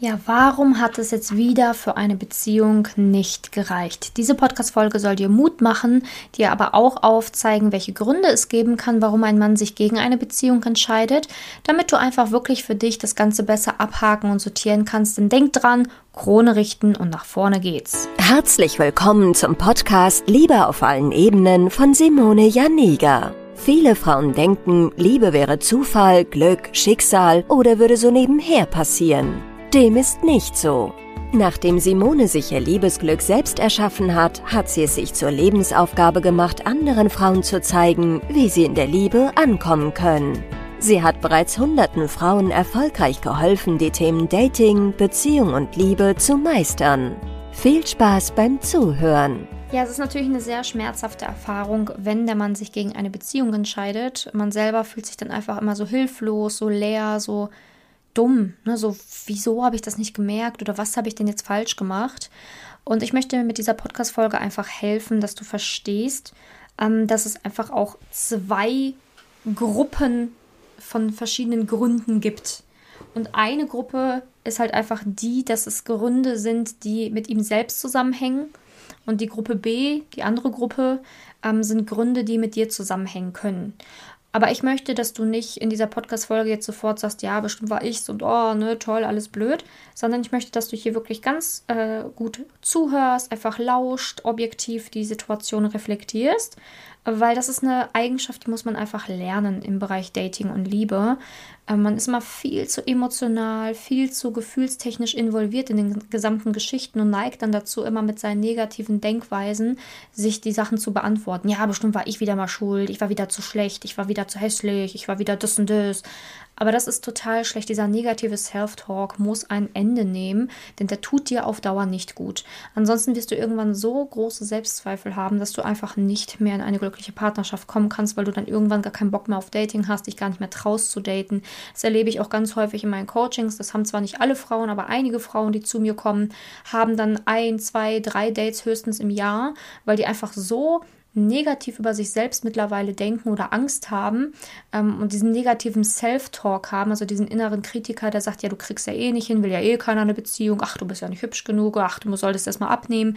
Ja, warum hat es jetzt wieder für eine Beziehung nicht gereicht? Diese Podcast-Folge soll dir Mut machen, dir aber auch aufzeigen, welche Gründe es geben kann, warum ein Mann sich gegen eine Beziehung entscheidet, damit du einfach wirklich für dich das Ganze besser abhaken und sortieren kannst. Denn denk dran, Krone richten und nach vorne geht's. Herzlich willkommen zum Podcast Liebe auf allen Ebenen von Simone Janiga. Viele Frauen denken, Liebe wäre Zufall, Glück, Schicksal oder würde so nebenher passieren. Dem ist nicht so. Nachdem Simone sich ihr Liebesglück selbst erschaffen hat, hat sie es sich zur Lebensaufgabe gemacht, anderen Frauen zu zeigen, wie sie in der Liebe ankommen können. Sie hat bereits hunderten Frauen erfolgreich geholfen, die Themen Dating, Beziehung und Liebe zu meistern. Viel Spaß beim Zuhören. Ja, es ist natürlich eine sehr schmerzhafte Erfahrung, wenn der Mann sich gegen eine Beziehung entscheidet. Man selber fühlt sich dann einfach immer so hilflos, so leer, so dumm. Ne? So, wieso habe ich das nicht gemerkt oder was habe ich denn jetzt falsch gemacht? Und ich möchte mit dieser Podcast-Folge einfach helfen, dass du verstehst, ähm, dass es einfach auch zwei Gruppen von verschiedenen Gründen gibt. Und eine Gruppe ist halt einfach die, dass es Gründe sind, die mit ihm selbst zusammenhängen. Und die Gruppe B, die andere Gruppe, ähm, sind Gründe, die mit dir zusammenhängen können. Aber ich möchte, dass du nicht in dieser Podcast-Folge jetzt sofort sagst, ja, bestimmt war ich's und oh, ne, toll, alles blöd, sondern ich möchte, dass du hier wirklich ganz äh, gut zuhörst, einfach lauscht, objektiv die Situation reflektierst, weil das ist eine Eigenschaft, die muss man einfach lernen im Bereich Dating und Liebe. Äh, man ist immer viel zu emotional, viel zu gefühlstechnisch involviert in den gesamten Geschichten und neigt dann dazu, immer mit seinen negativen Denkweisen sich die Sachen zu beantworten. Ja, bestimmt war ich wieder mal schuld, ich war wieder zu schlecht, ich war wieder zu hässlich, ich war wieder das und das. Aber das ist total schlecht. Dieser negative Self-Talk muss ein Ende nehmen, denn der tut dir auf Dauer nicht gut. Ansonsten wirst du irgendwann so große Selbstzweifel haben, dass du einfach nicht mehr in eine glückliche Partnerschaft kommen kannst, weil du dann irgendwann gar keinen Bock mehr auf Dating hast, dich gar nicht mehr traust zu daten. Das erlebe ich auch ganz häufig in meinen Coachings. Das haben zwar nicht alle Frauen, aber einige Frauen, die zu mir kommen, haben dann ein, zwei, drei Dates höchstens im Jahr, weil die einfach so negativ über sich selbst mittlerweile denken oder Angst haben ähm, und diesen negativen Self-Talk haben, also diesen inneren Kritiker, der sagt, ja, du kriegst ja eh nicht hin, will ja eh keiner eine Beziehung, ach, du bist ja nicht hübsch genug, ach, du solltest das mal abnehmen.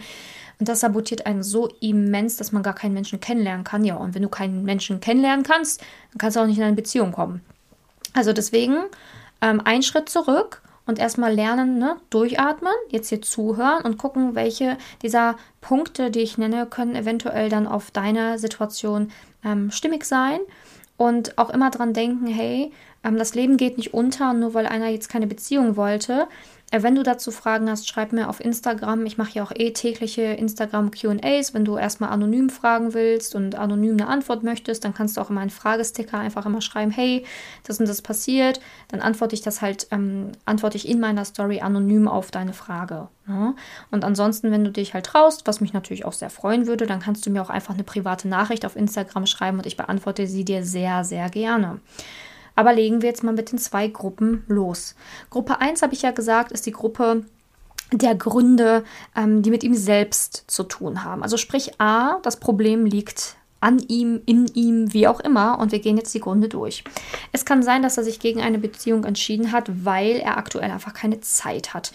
Und das sabotiert einen so immens, dass man gar keinen Menschen kennenlernen kann. Ja, und wenn du keinen Menschen kennenlernen kannst, dann kannst du auch nicht in eine Beziehung kommen. Also deswegen ähm, ein Schritt zurück und erstmal lernen, ne, durchatmen, jetzt hier zuhören und gucken, welche dieser Punkte, die ich nenne, können eventuell dann auf deine Situation ähm, stimmig sein. Und auch immer dran denken, hey, ähm, das Leben geht nicht unter, nur weil einer jetzt keine Beziehung wollte. Äh, wenn du dazu Fragen hast, schreib mir auf Instagram. Ich mache ja auch eh tägliche Instagram QAs. Wenn du erstmal anonym fragen willst und anonym eine Antwort möchtest, dann kannst du auch immer einen Fragesticker einfach immer schreiben, hey, das und das passiert. Dann antworte ich das halt, ähm, antworte ich in meiner Story anonym auf deine Frage. Ne? Und ansonsten, wenn du dich halt traust, was mich natürlich auch sehr freuen würde, dann kannst du mir auch einfach eine private Nachricht auf Instagram schreiben und ich beantworte sie dir sehr, sehr gerne. Aber legen wir jetzt mal mit den zwei Gruppen los. Gruppe 1, habe ich ja gesagt, ist die Gruppe der Gründe, ähm, die mit ihm selbst zu tun haben. Also sprich A, das Problem liegt an ihm, in ihm, wie auch immer. Und wir gehen jetzt die Gründe durch. Es kann sein, dass er sich gegen eine Beziehung entschieden hat, weil er aktuell einfach keine Zeit hat.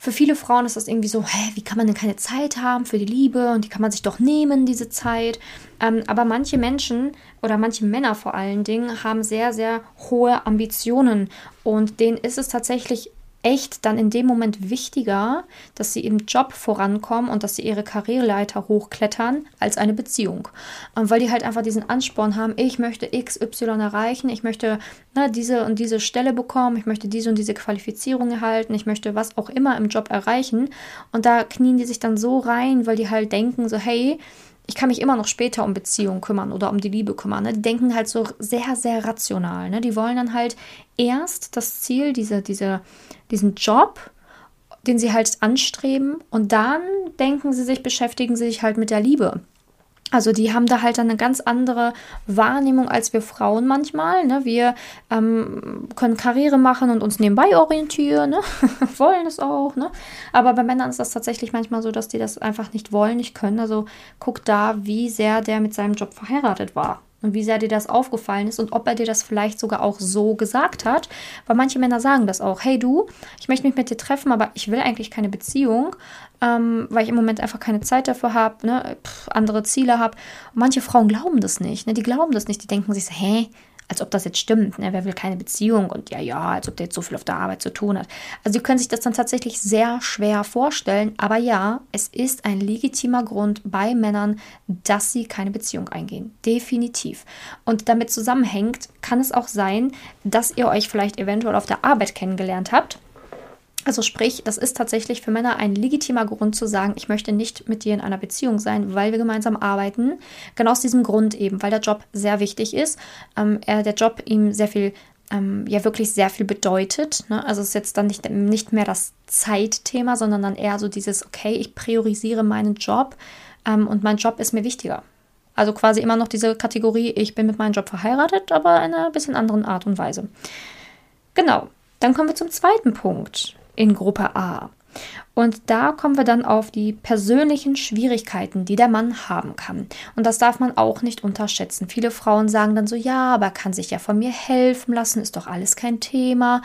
Für viele Frauen ist das irgendwie so, hä, wie kann man denn keine Zeit haben für die Liebe und die kann man sich doch nehmen, diese Zeit. Ähm, aber manche Menschen oder manche Männer vor allen Dingen haben sehr, sehr hohe Ambitionen und denen ist es tatsächlich echt dann in dem Moment wichtiger, dass sie im Job vorankommen und dass sie ihre Karriereleiter hochklettern, als eine Beziehung. Ähm, weil die halt einfach diesen Ansporn haben, ich möchte XY erreichen, ich möchte ne, diese und diese Stelle bekommen, ich möchte diese und diese Qualifizierung erhalten, ich möchte was auch immer im Job erreichen. Und da knien die sich dann so rein, weil die halt denken, so, hey, ich kann mich immer noch später um Beziehungen kümmern oder um die Liebe kümmern. Ne? Die denken halt so sehr, sehr rational. Ne? Die wollen dann halt erst das Ziel, diese, diese, diesen Job, den sie halt anstreben, und dann denken sie sich, beschäftigen sie sich halt mit der Liebe. Also die haben da halt eine ganz andere Wahrnehmung als wir Frauen manchmal. Ne? Wir ähm, können Karriere machen und uns nebenbei orientieren, ne? wollen es auch. Ne? Aber bei Männern ist das tatsächlich manchmal so, dass die das einfach nicht wollen, nicht können. Also guck da, wie sehr der mit seinem Job verheiratet war. und wie sehr dir das aufgefallen ist und ob er dir das vielleicht sogar auch so gesagt hat. Weil manche Männer sagen das auch. Hey du, ich möchte mich mit dir treffen, aber ich will eigentlich keine Beziehung, ähm, weil ich im Moment einfach keine Zeit dafür habe, ne, andere Ziele habe. Manche Frauen glauben das nicht. Ne? Die glauben das nicht. Die denken sich so, hä, als ob das jetzt stimmt. Ne? Wer will keine Beziehung? Und ja, ja, als ob der jetzt so viel auf der Arbeit zu tun hat. Also die können sich das dann tatsächlich sehr schwer vorstellen. Aber ja, es ist ein legitimer Grund bei Männern, dass sie keine Beziehung eingehen. Definitiv. Und damit zusammenhängt, kann es auch sein, dass ihr euch vielleicht eventuell auf der Arbeit kennengelernt habt also sprich, das ist tatsächlich für Männer ein legitimer Grund zu sagen, ich möchte nicht mit dir in einer Beziehung sein, weil wir gemeinsam arbeiten. Genau aus diesem Grund eben, weil der Job sehr wichtig ist. Ähm, er, der Job ihm sehr viel, ähm, ja wirklich sehr viel bedeutet. Ne? Also es ist jetzt dann nicht, nicht mehr das Zeitthema, sondern dann eher so dieses, okay, ich priorisiere meinen Job ähm, und mein Job ist mir wichtiger. Also quasi immer noch diese Kategorie, ich bin mit meinem Job verheiratet, aber in einer bisschen anderen Art und Weise. Genau, dann kommen wir zum zweiten Punkt in Gruppe A. Und da kommen wir dann auf die persönlichen Schwierigkeiten, die der Mann haben kann. Und das darf man auch nicht unterschätzen. Viele Frauen sagen dann so, ja, aber er kann sich ja von mir helfen lassen, ist doch alles kein Thema.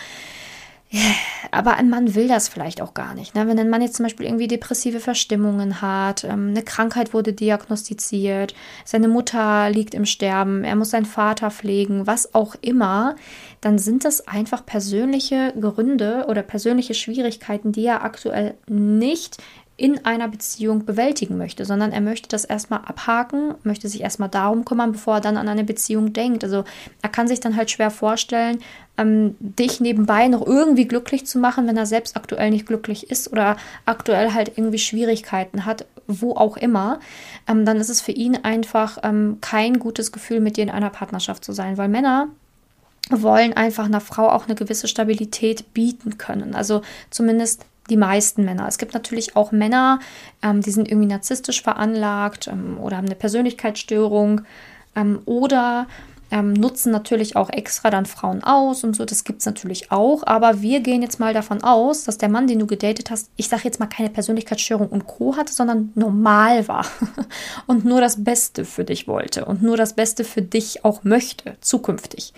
Aber ein Mann will das vielleicht auch gar nicht. Ne? Wenn ein Mann jetzt zum Beispiel irgendwie depressive Verstimmungen hat, ähm, eine Krankheit wurde diagnostiziert, seine Mutter liegt im Sterben, er muss seinen Vater pflegen, was auch immer, dann sind das einfach persönliche Gründe oder persönliche Schwierigkeiten, die er aktuell nicht in einer Beziehung bewältigen möchte, sondern er möchte das erstmal abhaken, möchte sich erstmal darum kümmern, bevor er dann an eine Beziehung denkt. Also er kann sich dann halt schwer vorstellen, ähm, dich nebenbei noch irgendwie glücklich zu machen, wenn er selbst aktuell nicht glücklich ist oder aktuell halt irgendwie Schwierigkeiten hat, wo auch immer, ähm, dann ist es für ihn einfach ähm, kein gutes Gefühl, mit dir in einer Partnerschaft zu sein, weil Männer wollen einfach einer Frau auch eine gewisse Stabilität bieten können. Also zumindest die meisten Männer. Es gibt natürlich auch Männer, ähm, die sind irgendwie narzisstisch veranlagt ähm, oder haben eine Persönlichkeitsstörung ähm, oder ähm, nutzen natürlich auch extra dann Frauen aus und so. Das gibt es natürlich auch. Aber wir gehen jetzt mal davon aus, dass der Mann, den du gedatet hast, ich sage jetzt mal keine Persönlichkeitsstörung und Co. hatte, sondern normal war und nur das Beste für dich wollte und nur das Beste für dich auch möchte, zukünftig.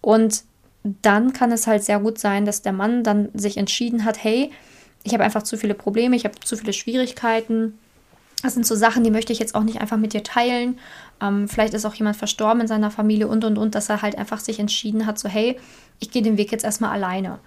Und dann kann es halt sehr gut sein, dass der Mann dann sich entschieden hat, hey, ich habe einfach zu viele Probleme, ich habe zu viele Schwierigkeiten. Das sind so Sachen, die möchte ich jetzt auch nicht einfach mit dir teilen. Ähm, vielleicht ist auch jemand verstorben in seiner Familie und und und, dass er halt einfach sich entschieden hat, so hey, ich gehe den Weg jetzt erstmal alleine.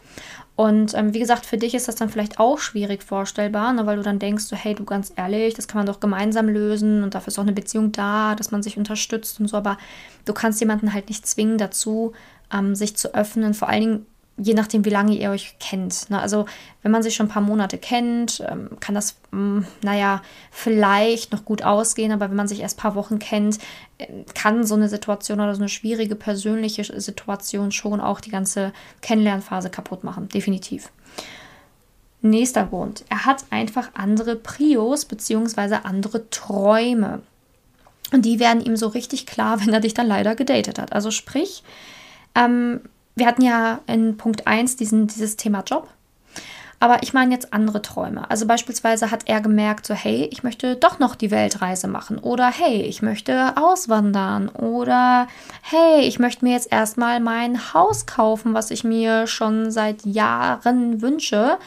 Und ähm, wie gesagt, für dich ist das dann vielleicht auch schwierig vorstellbar, ne, weil du dann denkst, so, hey, du ganz ehrlich, das kann man doch gemeinsam lösen und dafür ist auch eine Beziehung da, dass man sich unterstützt und so, aber du kannst jemanden halt nicht zwingen dazu, ähm, sich zu öffnen, vor allen Dingen je nachdem, wie lange ihr euch kennt. Ne? Also wenn man sich schon ein paar Monate kennt, ähm, kann das, mm, naja, vielleicht noch gut ausgehen, aber wenn man sich erst ein paar Wochen kennt, äh, kann so eine Situation oder so eine schwierige persönliche Situation schon auch die ganze Kennenlernphase kaputt machen. Definitiv. Nächster Grund. Er hat einfach andere Prios bzw. andere Träume. Und die werden ihm so richtig klar, wenn er dich dann leider gedatet hat. Also sprich, ähm, wir hatten ja in Punkt 1 diesen, dieses Thema Job. Aber ich meine jetzt andere Träume. Also beispielsweise hat er gemerkt, so hey, ich möchte doch noch die Weltreise machen. Oder hey, ich möchte auswandern. Oder hey, ich möchte mir jetzt erstmal mein Haus kaufen, was ich mir schon seit Jahren wünsche.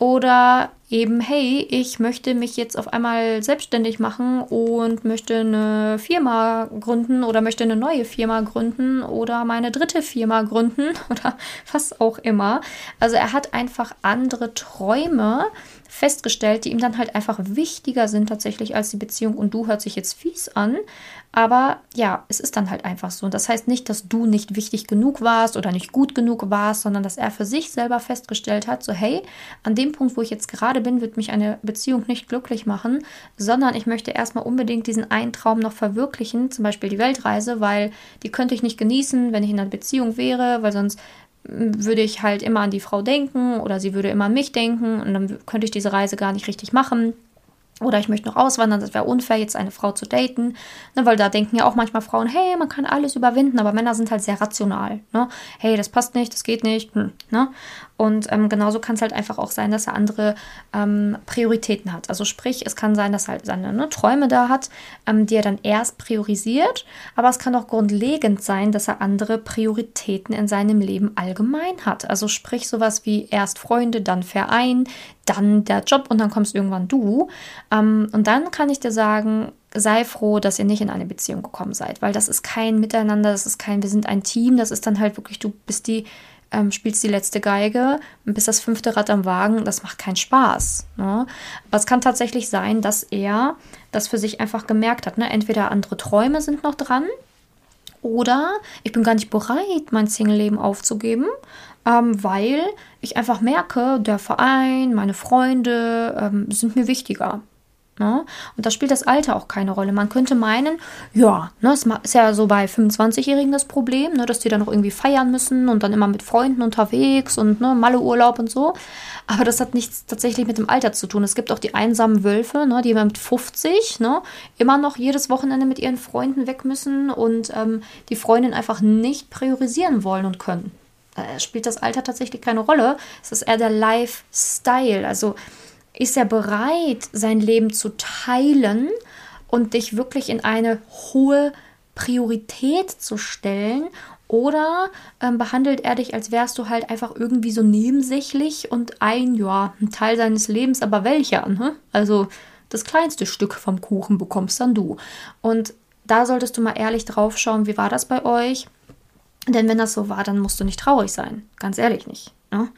Oder eben, hey, ich möchte mich jetzt auf einmal selbstständig machen und möchte eine Firma gründen oder möchte eine neue Firma gründen oder meine dritte Firma gründen oder was auch immer. Also er hat einfach andere Träume festgestellt, die ihm dann halt einfach wichtiger sind tatsächlich als die Beziehung. Und du hört sich jetzt fies an, aber ja, es ist dann halt einfach so. Und das heißt nicht, dass du nicht wichtig genug warst oder nicht gut genug warst, sondern dass er für sich selber festgestellt hat, so hey, an dem Punkt, wo ich jetzt gerade bin, wird mich eine Beziehung nicht glücklich machen, sondern ich möchte erstmal unbedingt diesen einen Traum noch verwirklichen, zum Beispiel die Weltreise, weil die könnte ich nicht genießen, wenn ich in einer Beziehung wäre, weil sonst würde ich halt immer an die Frau denken oder sie würde immer an mich denken und dann könnte ich diese Reise gar nicht richtig machen. Oder ich möchte noch auswandern, das wäre unfair, jetzt eine Frau zu daten. Ne, weil da denken ja auch manchmal Frauen, hey, man kann alles überwinden, aber Männer sind halt sehr rational. Ne? Hey, das passt nicht, das geht nicht. Hm, ne? Und ähm, genauso kann es halt einfach auch sein, dass er andere ähm, Prioritäten hat. Also sprich, es kann sein, dass er halt seine ne, Träume da hat, ähm, die er dann erst priorisiert. Aber es kann auch grundlegend sein, dass er andere Prioritäten in seinem Leben allgemein hat. Also sprich sowas wie erst Freunde, dann Verein, dann der Job und dann kommst irgendwann du. Ähm, und dann kann ich dir sagen, sei froh, dass ihr nicht in eine Beziehung gekommen seid, weil das ist kein Miteinander, das ist kein, wir sind ein Team, das ist dann halt wirklich, du bist die ähm, spielst die letzte Geige und bist das fünfte Rad am Wagen. Das macht keinen Spaß. Ne? Aber es kann tatsächlich sein, dass er das für sich einfach gemerkt hat. Ne? Entweder andere Träume sind noch dran oder ich bin gar nicht bereit, mein Single-Leben aufzugeben, ähm, weil ich einfach merke, der Verein, meine Freunde ähm, sind mir wichtiger. Ne? Und da spielt das Alter auch keine Rolle. Man könnte meinen, ja, ne, es ist ja so bei 25-Jährigen das Problem, ne, dass die dann noch irgendwie feiern müssen und dann immer mit Freunden unterwegs und ne, Malle-Urlaub und so. Aber das hat nichts tatsächlich mit dem Alter zu tun. Es gibt auch die einsamen Wölfe, ne, die mit 50 ne, immer noch jedes Wochenende mit ihren Freunden weg müssen und ähm, die Freundin einfach nicht priorisieren wollen und können. Da spielt das Alter tatsächlich keine Rolle. Es ist eher der Lifestyle. Also ist er bereit, sein Leben zu teilen und dich wirklich in eine hohe Priorität zu stellen? Oder ähm, behandelt er dich, als wärst du halt einfach irgendwie so nebensächlich und ein, ja, ein Teil seines Lebens, aber welcher? Ne? Also das kleinste Stück vom Kuchen bekommst dann du. Und da solltest du mal ehrlich drauf schauen, wie war das bei euch? Denn wenn das so war, dann musst du nicht traurig sein. Ganz ehrlich nicht. Ne?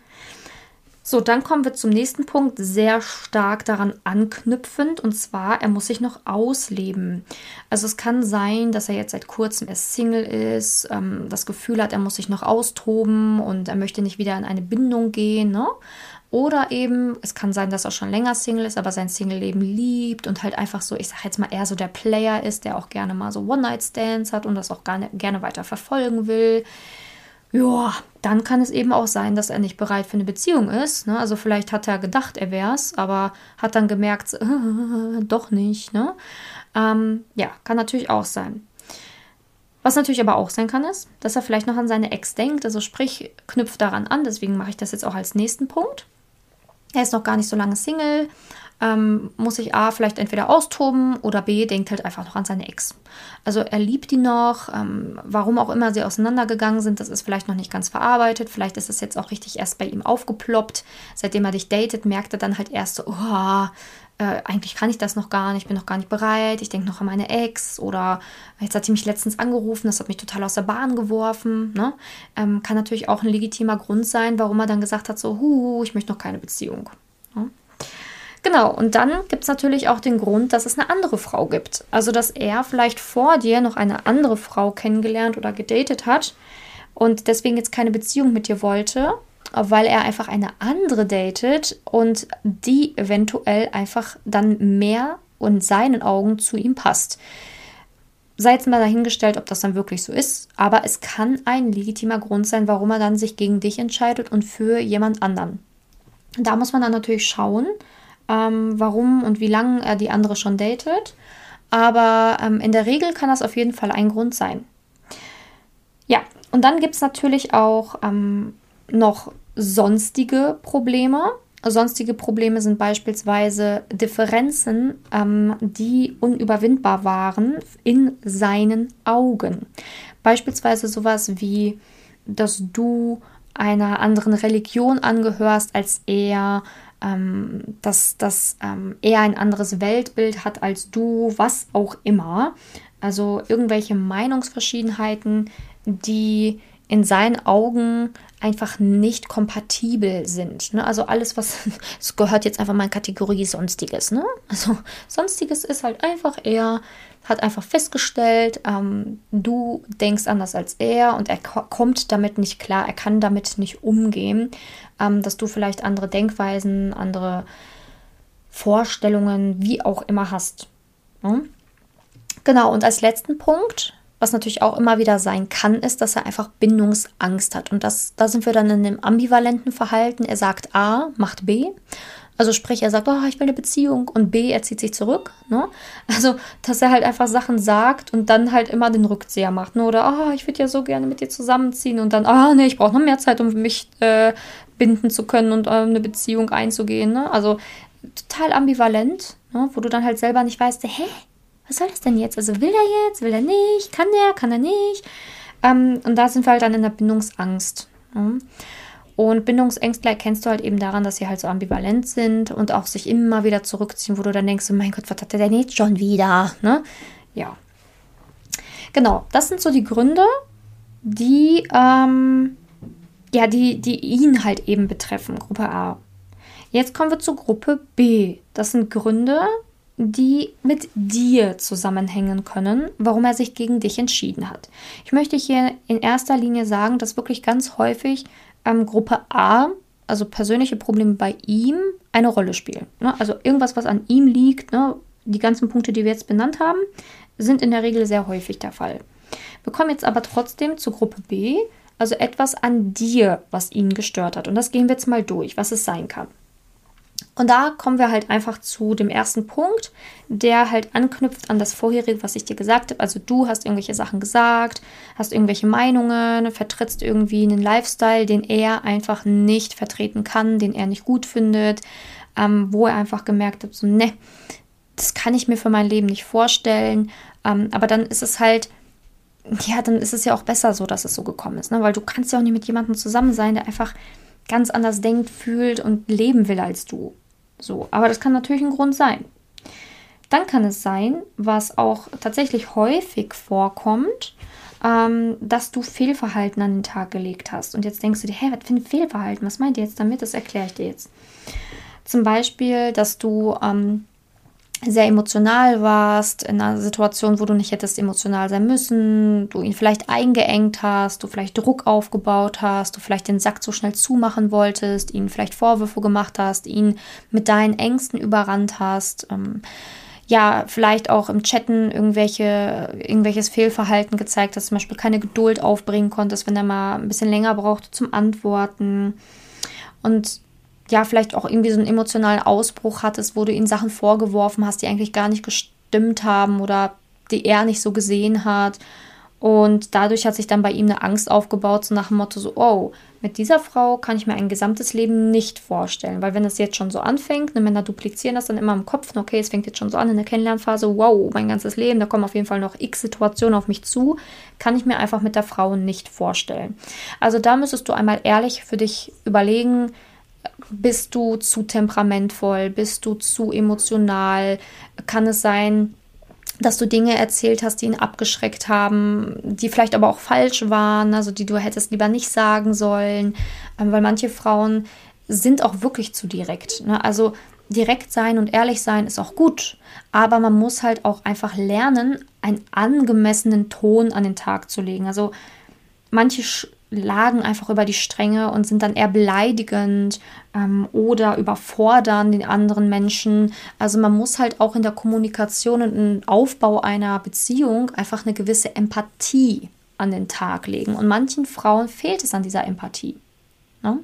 So, dann kommen wir zum nächsten Punkt, sehr stark daran anknüpfend, und zwar, er muss sich noch ausleben. Also es kann sein, dass er jetzt seit kurzem erst Single ist, ähm, das Gefühl hat, er muss sich noch austoben und er möchte nicht wieder in eine Bindung gehen, ne? Oder eben, es kann sein, dass er schon länger Single ist, aber sein Single-Leben liebt und halt einfach so, ich sag jetzt mal, eher so der Player ist, der auch gerne mal so One-Night-Stands hat und das auch gerne, gerne weiter verfolgen will ja, dann kann es eben auch sein, dass er nicht bereit für eine Beziehung ist. Ne? Also vielleicht hat er gedacht, er wäre es, aber hat dann gemerkt, äh, doch nicht. Ne? Ähm, ja, kann natürlich auch sein. Was natürlich aber auch sein kann, ist, dass er vielleicht noch an seine Ex denkt, also sprich, knüpft daran an, deswegen mache ich das jetzt auch als nächsten Punkt. Er ist noch gar nicht so lange Single, ähm, muss sich A vielleicht entweder austoben oder B denkt halt einfach noch an seine Ex. Also er liebt die noch, ähm, warum auch immer sie auseinandergegangen sind, das ist vielleicht noch nicht ganz verarbeitet, vielleicht ist es jetzt auch richtig erst bei ihm aufgeploppt. Seitdem er dich datet, merkt er dann halt erst so, oh, äh, eigentlich kann ich das noch gar nicht, ich bin noch gar nicht bereit, ich denke noch an meine Ex oder jetzt hat sie mich letztens angerufen, das hat mich total aus der Bahn geworfen. Ne? Ähm, kann natürlich auch ein legitimer Grund sein, warum er dann gesagt hat, so, hu, ich möchte noch keine Beziehung. Genau, und dann gibt es natürlich auch den Grund, dass es eine andere Frau gibt. Also, dass er vielleicht vor dir noch eine andere Frau kennengelernt oder gedatet hat und deswegen jetzt keine Beziehung mit dir wollte, weil er einfach eine andere datet und die eventuell einfach dann mehr und seinen Augen zu ihm passt. Sei jetzt mal dahingestellt, ob das dann wirklich so ist, aber es kann ein legitimer Grund sein, warum er dann sich gegen dich entscheidet und für jemand anderen. Da muss man dann natürlich schauen, ähm, warum und wie lange er die andere schon datet. Aber ähm, in der Regel kann das auf jeden Fall ein Grund sein. Ja, und dann gibt es natürlich auch ähm, noch sonstige Probleme. Sonstige Probleme sind beispielsweise Differenzen, ähm, die unüberwindbar waren in seinen Augen. Beispielsweise sowas wie, dass du einer anderen Religion angehörst als er, ähm, dass, dass ähm, er ein anderes Weltbild hat als du, was auch immer. Also irgendwelche Meinungsverschiedenheiten, die in seinen Augen einfach nicht kompatibel sind. Ne? Also alles, was, es gehört jetzt einfach mal in Kategorie Sonstiges. Ne? Also Sonstiges ist halt einfach, er hat einfach festgestellt, ähm, du denkst anders als er und er kommt damit nicht klar, er kann damit nicht umgehen, ähm, dass du vielleicht andere Denkweisen, andere Vorstellungen, wie auch immer hast. Ne? Genau, und als letzten Punkt was natürlich auch immer wieder sein kann, ist, dass er einfach Bindungsangst hat. Und das, da sind wir dann in dem ambivalenten Verhalten. Er sagt A, macht B. Also sprich, er sagt, oh, ich will eine Beziehung und B, er zieht sich zurück. Ne? Also, dass er halt einfach Sachen sagt und dann halt immer den Rückzieher macht. Ne? Oder, oh, ich würde ja so gerne mit dir zusammenziehen und dann, ah, oh, nee, ich brauche noch mehr Zeit, um mich äh, binden zu können und äh, eine Beziehung einzugehen. Ne? Also total ambivalent, ne? wo du dann halt selber nicht weißt, hä, was soll das denn jetzt? Also will er jetzt, will er nicht, kann der, kann er nicht? Ähm, und da sind wir halt dann in der Bindungsangst. Ne? Und Bindungsängstler erkennst du halt eben daran, dass sie halt so ambivalent sind und auch sich immer wieder zurückziehen, wo du dann denkst, mein Gott, was hat der denn jetzt schon wieder? Ne? Ja. Genau, das sind so die Gründe, die, ähm, ja, die, die ihn halt eben betreffen, Gruppe A. Jetzt kommen wir zur Gruppe B. Das sind Gründe, die mit dir zusammenhängen können, warum er sich gegen dich entschieden hat. Ich möchte hier in erster Linie sagen, dass wirklich ganz häufig ähm, Gruppe A, also persönliche Probleme bei ihm, eine Rolle spielen. Ne? Also irgendwas, was an ihm liegt, ne? die ganzen Punkte, die wir jetzt benannt haben, sind in der Regel sehr häufig der Fall. Wir kommen jetzt aber trotzdem zur Gruppe B, also etwas an dir, was ihn gestört hat. Und das gehen wir jetzt mal durch, was es sein kann. Und da kommen wir halt einfach zu dem ersten Punkt, der halt anknüpft an das vorherige, was ich dir gesagt habe. Also du hast irgendwelche Sachen gesagt, hast irgendwelche Meinungen, vertrittst irgendwie einen Lifestyle, den er einfach nicht vertreten kann, den er nicht gut findet, ähm, wo er einfach gemerkt hat, so, ne, das kann ich mir für mein Leben nicht vorstellen. Ähm, aber dann ist es halt, ja, dann ist es ja auch besser so, dass es so gekommen ist, ne? weil du kannst ja auch nicht mit jemandem zusammen sein, der einfach ganz anders denkt, fühlt und leben will als du. So, aber das kann natürlich ein Grund sein. Dann kann es sein, was auch tatsächlich häufig vorkommt, ähm, dass du Fehlverhalten an den Tag gelegt hast. Und jetzt denkst du dir, hä, was für ein Fehlverhalten? Was meint ihr jetzt damit? Das erkläre ich dir jetzt. Zum Beispiel, dass du ähm, sehr emotional warst, in einer Situation, wo du nicht hättest emotional sein müssen, du ihn vielleicht eingeengt hast, du vielleicht Druck aufgebaut hast, du vielleicht den Sack so schnell zumachen wolltest, ihn vielleicht Vorwürfe gemacht hast, ihn mit deinen Ängsten überrannt hast. Ähm, ja, vielleicht auch im Chatten irgendwelche, irgendwelches Fehlverhalten gezeigt hast, zum Beispiel keine Geduld aufbringen konntest, wenn er mal ein bisschen länger braucht zum Antworten. Und ja, vielleicht auch irgendwie so einen emotionalen Ausbruch hattest, wo du ihm Sachen vorgeworfen hast, die eigentlich gar nicht gestimmt haben oder die er nicht so gesehen hat. Und dadurch hat sich dann bei ihm eine Angst aufgebaut, so nach dem Motto so, oh, mit dieser Frau kann ich mir ein gesamtes Leben nicht vorstellen. Weil wenn es jetzt schon so anfängt, ne, Männer duplizieren das dann immer im Kopf, okay, es fängt jetzt schon so an in der Kennenlernphase, wow, mein ganzes Leben, da kommen auf jeden Fall noch x Situationen auf mich zu, kann ich mir einfach mit der Frau nicht vorstellen. Also da müsstest du einmal ehrlich für dich überlegen, bist du zu temperamentvoll? Bist du zu emotional? Kann es sein, dass du Dinge erzählt hast, die ihn abgeschreckt haben, die vielleicht aber auch falsch waren, also die du hättest lieber nicht sagen sollen, ähm, weil manche Frauen sind auch wirklich zu direkt. Ne? Also direkt sein und ehrlich sein ist auch gut, aber man muss halt auch einfach lernen, einen angemessenen Ton an den Tag zu legen. Also manche lagen einfach über die Stränge und sind dann eher beleidigend ähm, oder überfordern den anderen Menschen. Also man muss halt auch in der Kommunikation und im Aufbau einer Beziehung einfach eine gewisse Empathie an den Tag legen. Und manchen Frauen fehlt es an dieser Empathie. Ne?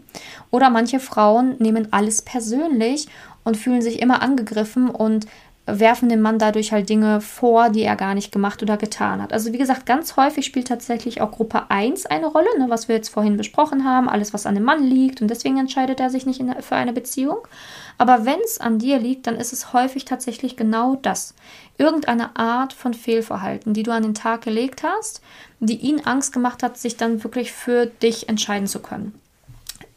Oder manche Frauen nehmen alles persönlich und fühlen sich immer angegriffen und werfen dem Mann dadurch halt Dinge vor, die er gar nicht gemacht oder getan hat. Also wie gesagt, ganz häufig spielt tatsächlich auch Gruppe 1 eine Rolle, ne, was wir jetzt vorhin besprochen haben, alles, was an dem Mann liegt und deswegen entscheidet er sich nicht in, für eine Beziehung. Aber wenn es an dir liegt, dann ist es häufig tatsächlich genau das. Irgendeine Art von Fehlverhalten, die du an den Tag gelegt hast, die ihn Angst gemacht hat, sich dann wirklich für dich entscheiden zu können.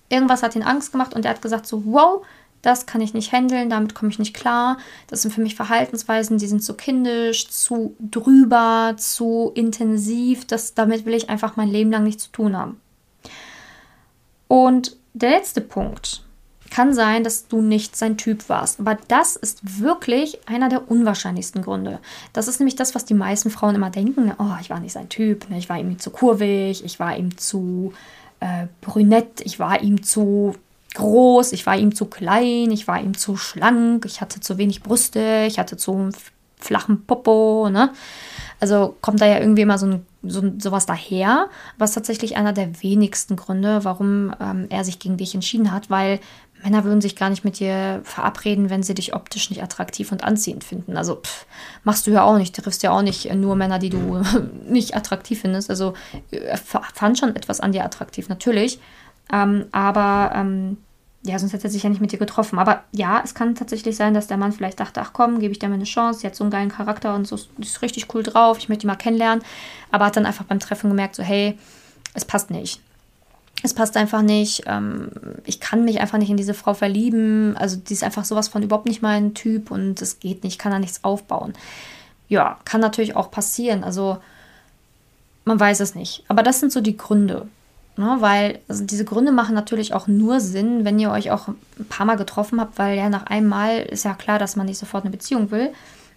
Irgendwas hat ihn Angst gemacht und er hat gesagt so, wow, das kann ich nicht handeln, damit komme ich nicht klar. Das sind für mich Verhaltensweisen, die sind zu kindisch, zu drüber, zu intensiv. Das, damit will ich einfach mein Leben lang nichts zu tun haben. Und der letzte Punkt kann sein, dass du nicht sein Typ warst. Aber das ist wirklich einer der unwahrscheinlichsten Gründe. Das ist nämlich das, was die meisten Frauen immer denken. Oh, ich war nicht sein Typ, ne? ich war ihm zu kurvig, ich war ihm zu äh, brünett, ich war ihm zu groß, ich war ihm zu klein, ich war ihm zu schlank, ich hatte zu wenig Brüste, ich hatte zu flachen Popo, ne? Also kommt da ja irgendwie immer so, ein, so sowas daher, was tatsächlich einer der wenigsten Gründe, warum ähm, er sich gegen dich entschieden hat, weil Männer würden sich gar nicht mit dir verabreden, wenn sie dich optisch nicht attraktiv und anziehend finden. Also pff, machst du ja auch nicht. Triffst ja auch nicht nur Männer, die du nicht attraktiv findest. Also er fand schon etwas an dir attraktiv, natürlich. Ähm, aber ähm, ja, sonst hätte er sich ja nicht mit dir getroffen. Aber ja, es kann tatsächlich sein, dass der Mann vielleicht dachte, ach komm, gebe ich dir mal eine Chance, sie hat so einen geilen Charakter und so ist richtig cool drauf, ich möchte die mal kennenlernen. Aber hat dann einfach beim Treffen gemerkt, so hey, es passt nicht. Es passt einfach nicht. Ähm, ich kann mich einfach nicht in diese Frau verlieben. Also die ist einfach sowas von überhaupt nicht mein Typ und es geht nicht, kann da nichts aufbauen. Ja, kann natürlich auch passieren. Also man weiß es nicht. Aber das sind so die Gründe. Ne, weil also diese Gründe machen natürlich auch nur Sinn, wenn ihr euch auch ein paar Mal getroffen habt, weil ja nach einem Mal ist ja klar, dass man nicht sofort eine Beziehung will.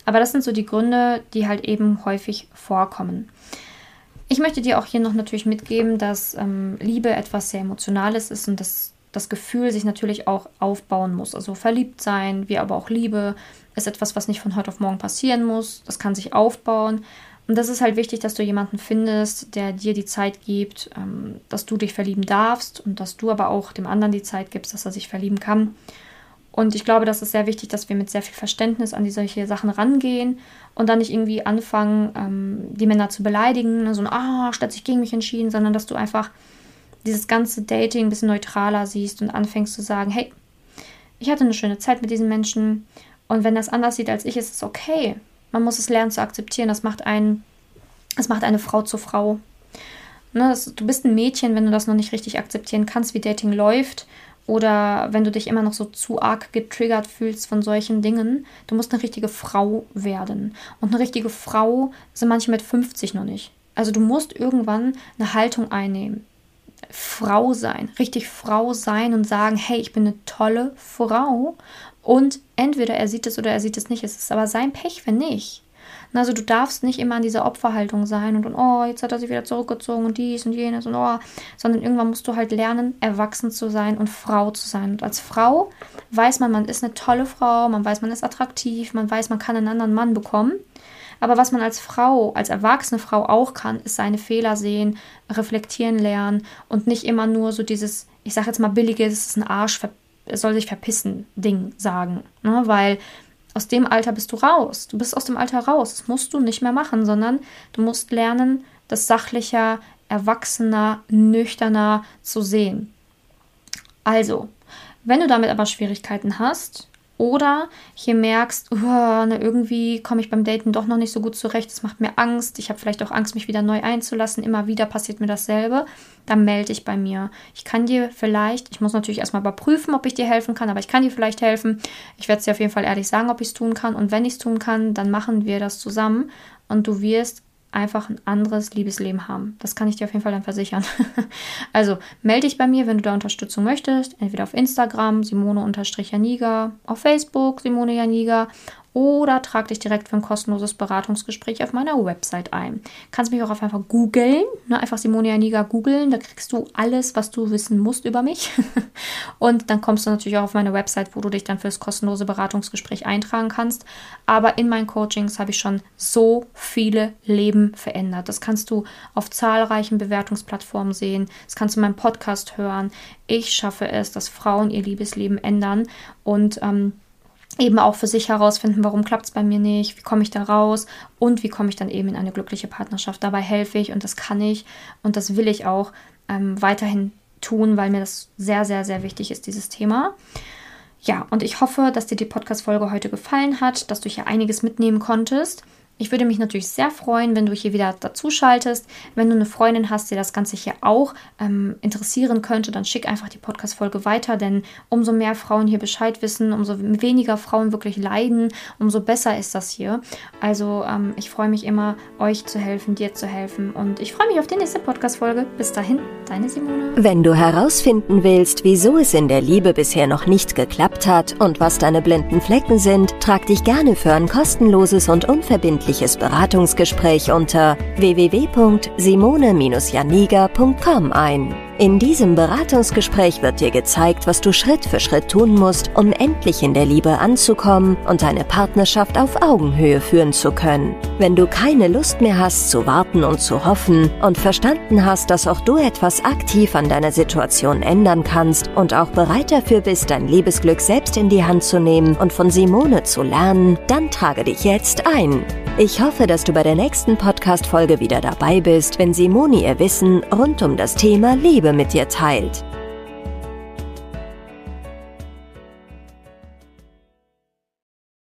Aber das sind so die Gründe, die halt eben häufig vorkommen. Ich möchte dir auch hier noch natürlich mitgeben, dass ähm, Liebe etwas sehr Emotionales ist und dass das Gefühl sich natürlich auch aufbauen muss. Also verliebt sein, wie aber auch Liebe, ist etwas, was nicht von heute auf morgen passieren muss. Das kann sich aufbauen. Und das ist halt wichtig, dass du jemanden findest, der dir die Zeit gibt, ähm, dass du dich verlieben darfst und dass du aber auch dem anderen die Zeit gibst, dass er sich verlieben kann. Und ich glaube, das ist sehr wichtig, dass wir mit sehr viel Verständnis an die solche Sachen rangehen und dann nicht irgendwie anfangen, ähm, die Männer zu beleidigen, so ein Ah, statt sich gegen mich entschieden, sondern dass du einfach dieses ganze Dating ein bisschen neutraler siehst und anfängst zu sagen, hey, ich hatte eine schöne Zeit mit diesen Menschen und wenn das anders sieht als ich, ist es okay. Man muss es lernen zu akzeptieren. Das macht einen, das macht eine Frau zur Frau. Ne, das, du bist ein Mädchen, wenn du das noch nicht richtig akzeptieren kannst, wie Dating läuft. Oder wenn du dich immer noch so zu arg getriggert fühlst von solchen Dingen. Du musst eine richtige Frau werden. Und eine richtige Frau sind manche mit 50 noch nicht. Also du musst irgendwann eine Haltung einnehmen. Frau sein, richtig Frau sein und sagen, hey, ich bin eine tolle Frau und entweder er sieht es oder er sieht es nicht. Es ist aber sein Pech, wenn nicht. Also du darfst nicht immer in dieser Opferhaltung sein und, und oh, jetzt hat er sich wieder zurückgezogen und dies und jenes und oh, sondern irgendwann musst du halt lernen, erwachsen zu sein und Frau zu sein. Und als Frau weiß man, man ist eine tolle Frau, man weiß, man ist attraktiv, man weiß, man kann einen anderen Mann bekommen. Aber was man als Frau, als erwachsene Frau auch kann, ist seine Fehler sehen, reflektieren lernen und nicht immer nur so dieses, ich sag jetzt mal billige, es ist ein Arsch, soll sich verpissen, Ding sagen. Ne? Weil aus dem Alter bist du raus. Du bist aus dem Alter raus. Das musst du nicht mehr machen, sondern du musst lernen, das sachlicher, erwachsener, nüchterner zu sehen. Also, wenn du damit aber Schwierigkeiten hast, oder hier merkst, oh, ne, irgendwie komme ich beim Daten doch noch nicht so gut zurecht, es macht mir Angst, ich habe vielleicht auch Angst, mich wieder neu einzulassen, immer wieder passiert mir dasselbe, dann melde dich bei mir. Ich kann dir vielleicht, ich muss natürlich erstmal überprüfen, ob ich dir helfen kann, aber ich kann dir vielleicht helfen. Ich werde es dir auf jeden Fall ehrlich sagen, ob ich es tun kann. Und wenn ich es tun kann, dann machen wir das zusammen und du wirst einfach ein anderes Liebesleben haben. Das kann ich dir auf jeden Fall dann versichern. also melde dich bei mir, wenn du da Unterstützung möchtest. Entweder auf Instagram Simone-Janiga, auf Facebook Simone Janiga oder trag dich direkt für ein kostenloses Beratungsgespräch auf meiner Website ein. Kannst mich auch einfach googeln, ne? einfach Simone Janiga googeln, da kriegst du alles, was du wissen musst über mich. Und dann kommst du natürlich auch auf meine Website, wo du dich dann für das kostenlose Beratungsgespräch eintragen kannst. Aber in meinen Coachings habe ich schon so viele Leben verändert. Das kannst du auf zahlreichen Bewertungsplattformen sehen. Das kannst du in meinem Podcast hören. Ich schaffe es, dass Frauen ihr Liebesleben ändern und ähm, eben auch für sich herausfinden, warum klappt es bei mir nicht, wie komme ich da raus und wie komme ich dann eben in eine glückliche Partnerschaft. Dabei helfe ich und das kann ich und das will ich auch ähm, weiterhin tun, weil mir das sehr, sehr, sehr wichtig ist, dieses Thema. Ja, und ich hoffe, dass dir die Podcast-Folge heute gefallen hat, dass du hier einiges mitnehmen konntest. Ich würde mich natürlich sehr freuen, wenn du hier wieder dazu schaltest. Wenn du eine Freundin hast, die das Ganze hier auch ähm, interessieren könnte, dann schick einfach die Podcast-Folge weiter, denn umso mehr Frauen hier Bescheid wissen, umso weniger Frauen wirklich leiden, umso besser ist das hier. Also ähm, ich freue mich immer, euch zu helfen, dir zu helfen und ich freue mich auf die nächste Podcast-Folge. Bis dahin, deine Simone. Wenn du herausfinden willst, wieso es in der Liebe bisher noch nicht geklappt hat und was deine blinden Flecken sind, trag dich gerne für ein kostenloses und unverbindliches unverbindliches Beratungsgespräch unter www.simone-janiga.com ein. In diesem Beratungsgespräch wird dir gezeigt, was du Schritt für Schritt tun musst, um endlich in der Liebe anzukommen und deine Partnerschaft auf Augenhöhe führen zu können. Wenn du keine Lust mehr hast zu warten und zu hoffen und verstanden hast, dass auch du etwas aktiv an deiner Situation ändern kannst und auch bereit dafür bist, dein Liebesglück selbst in die Hand zu nehmen und von Simone zu lernen, dann trage dich jetzt ein. Ich hoffe, dass du bei der nächsten Podcast-Folge wieder dabei bist, wenn Simone ihr Wissen rund um das Thema Liebe mit dir teilt.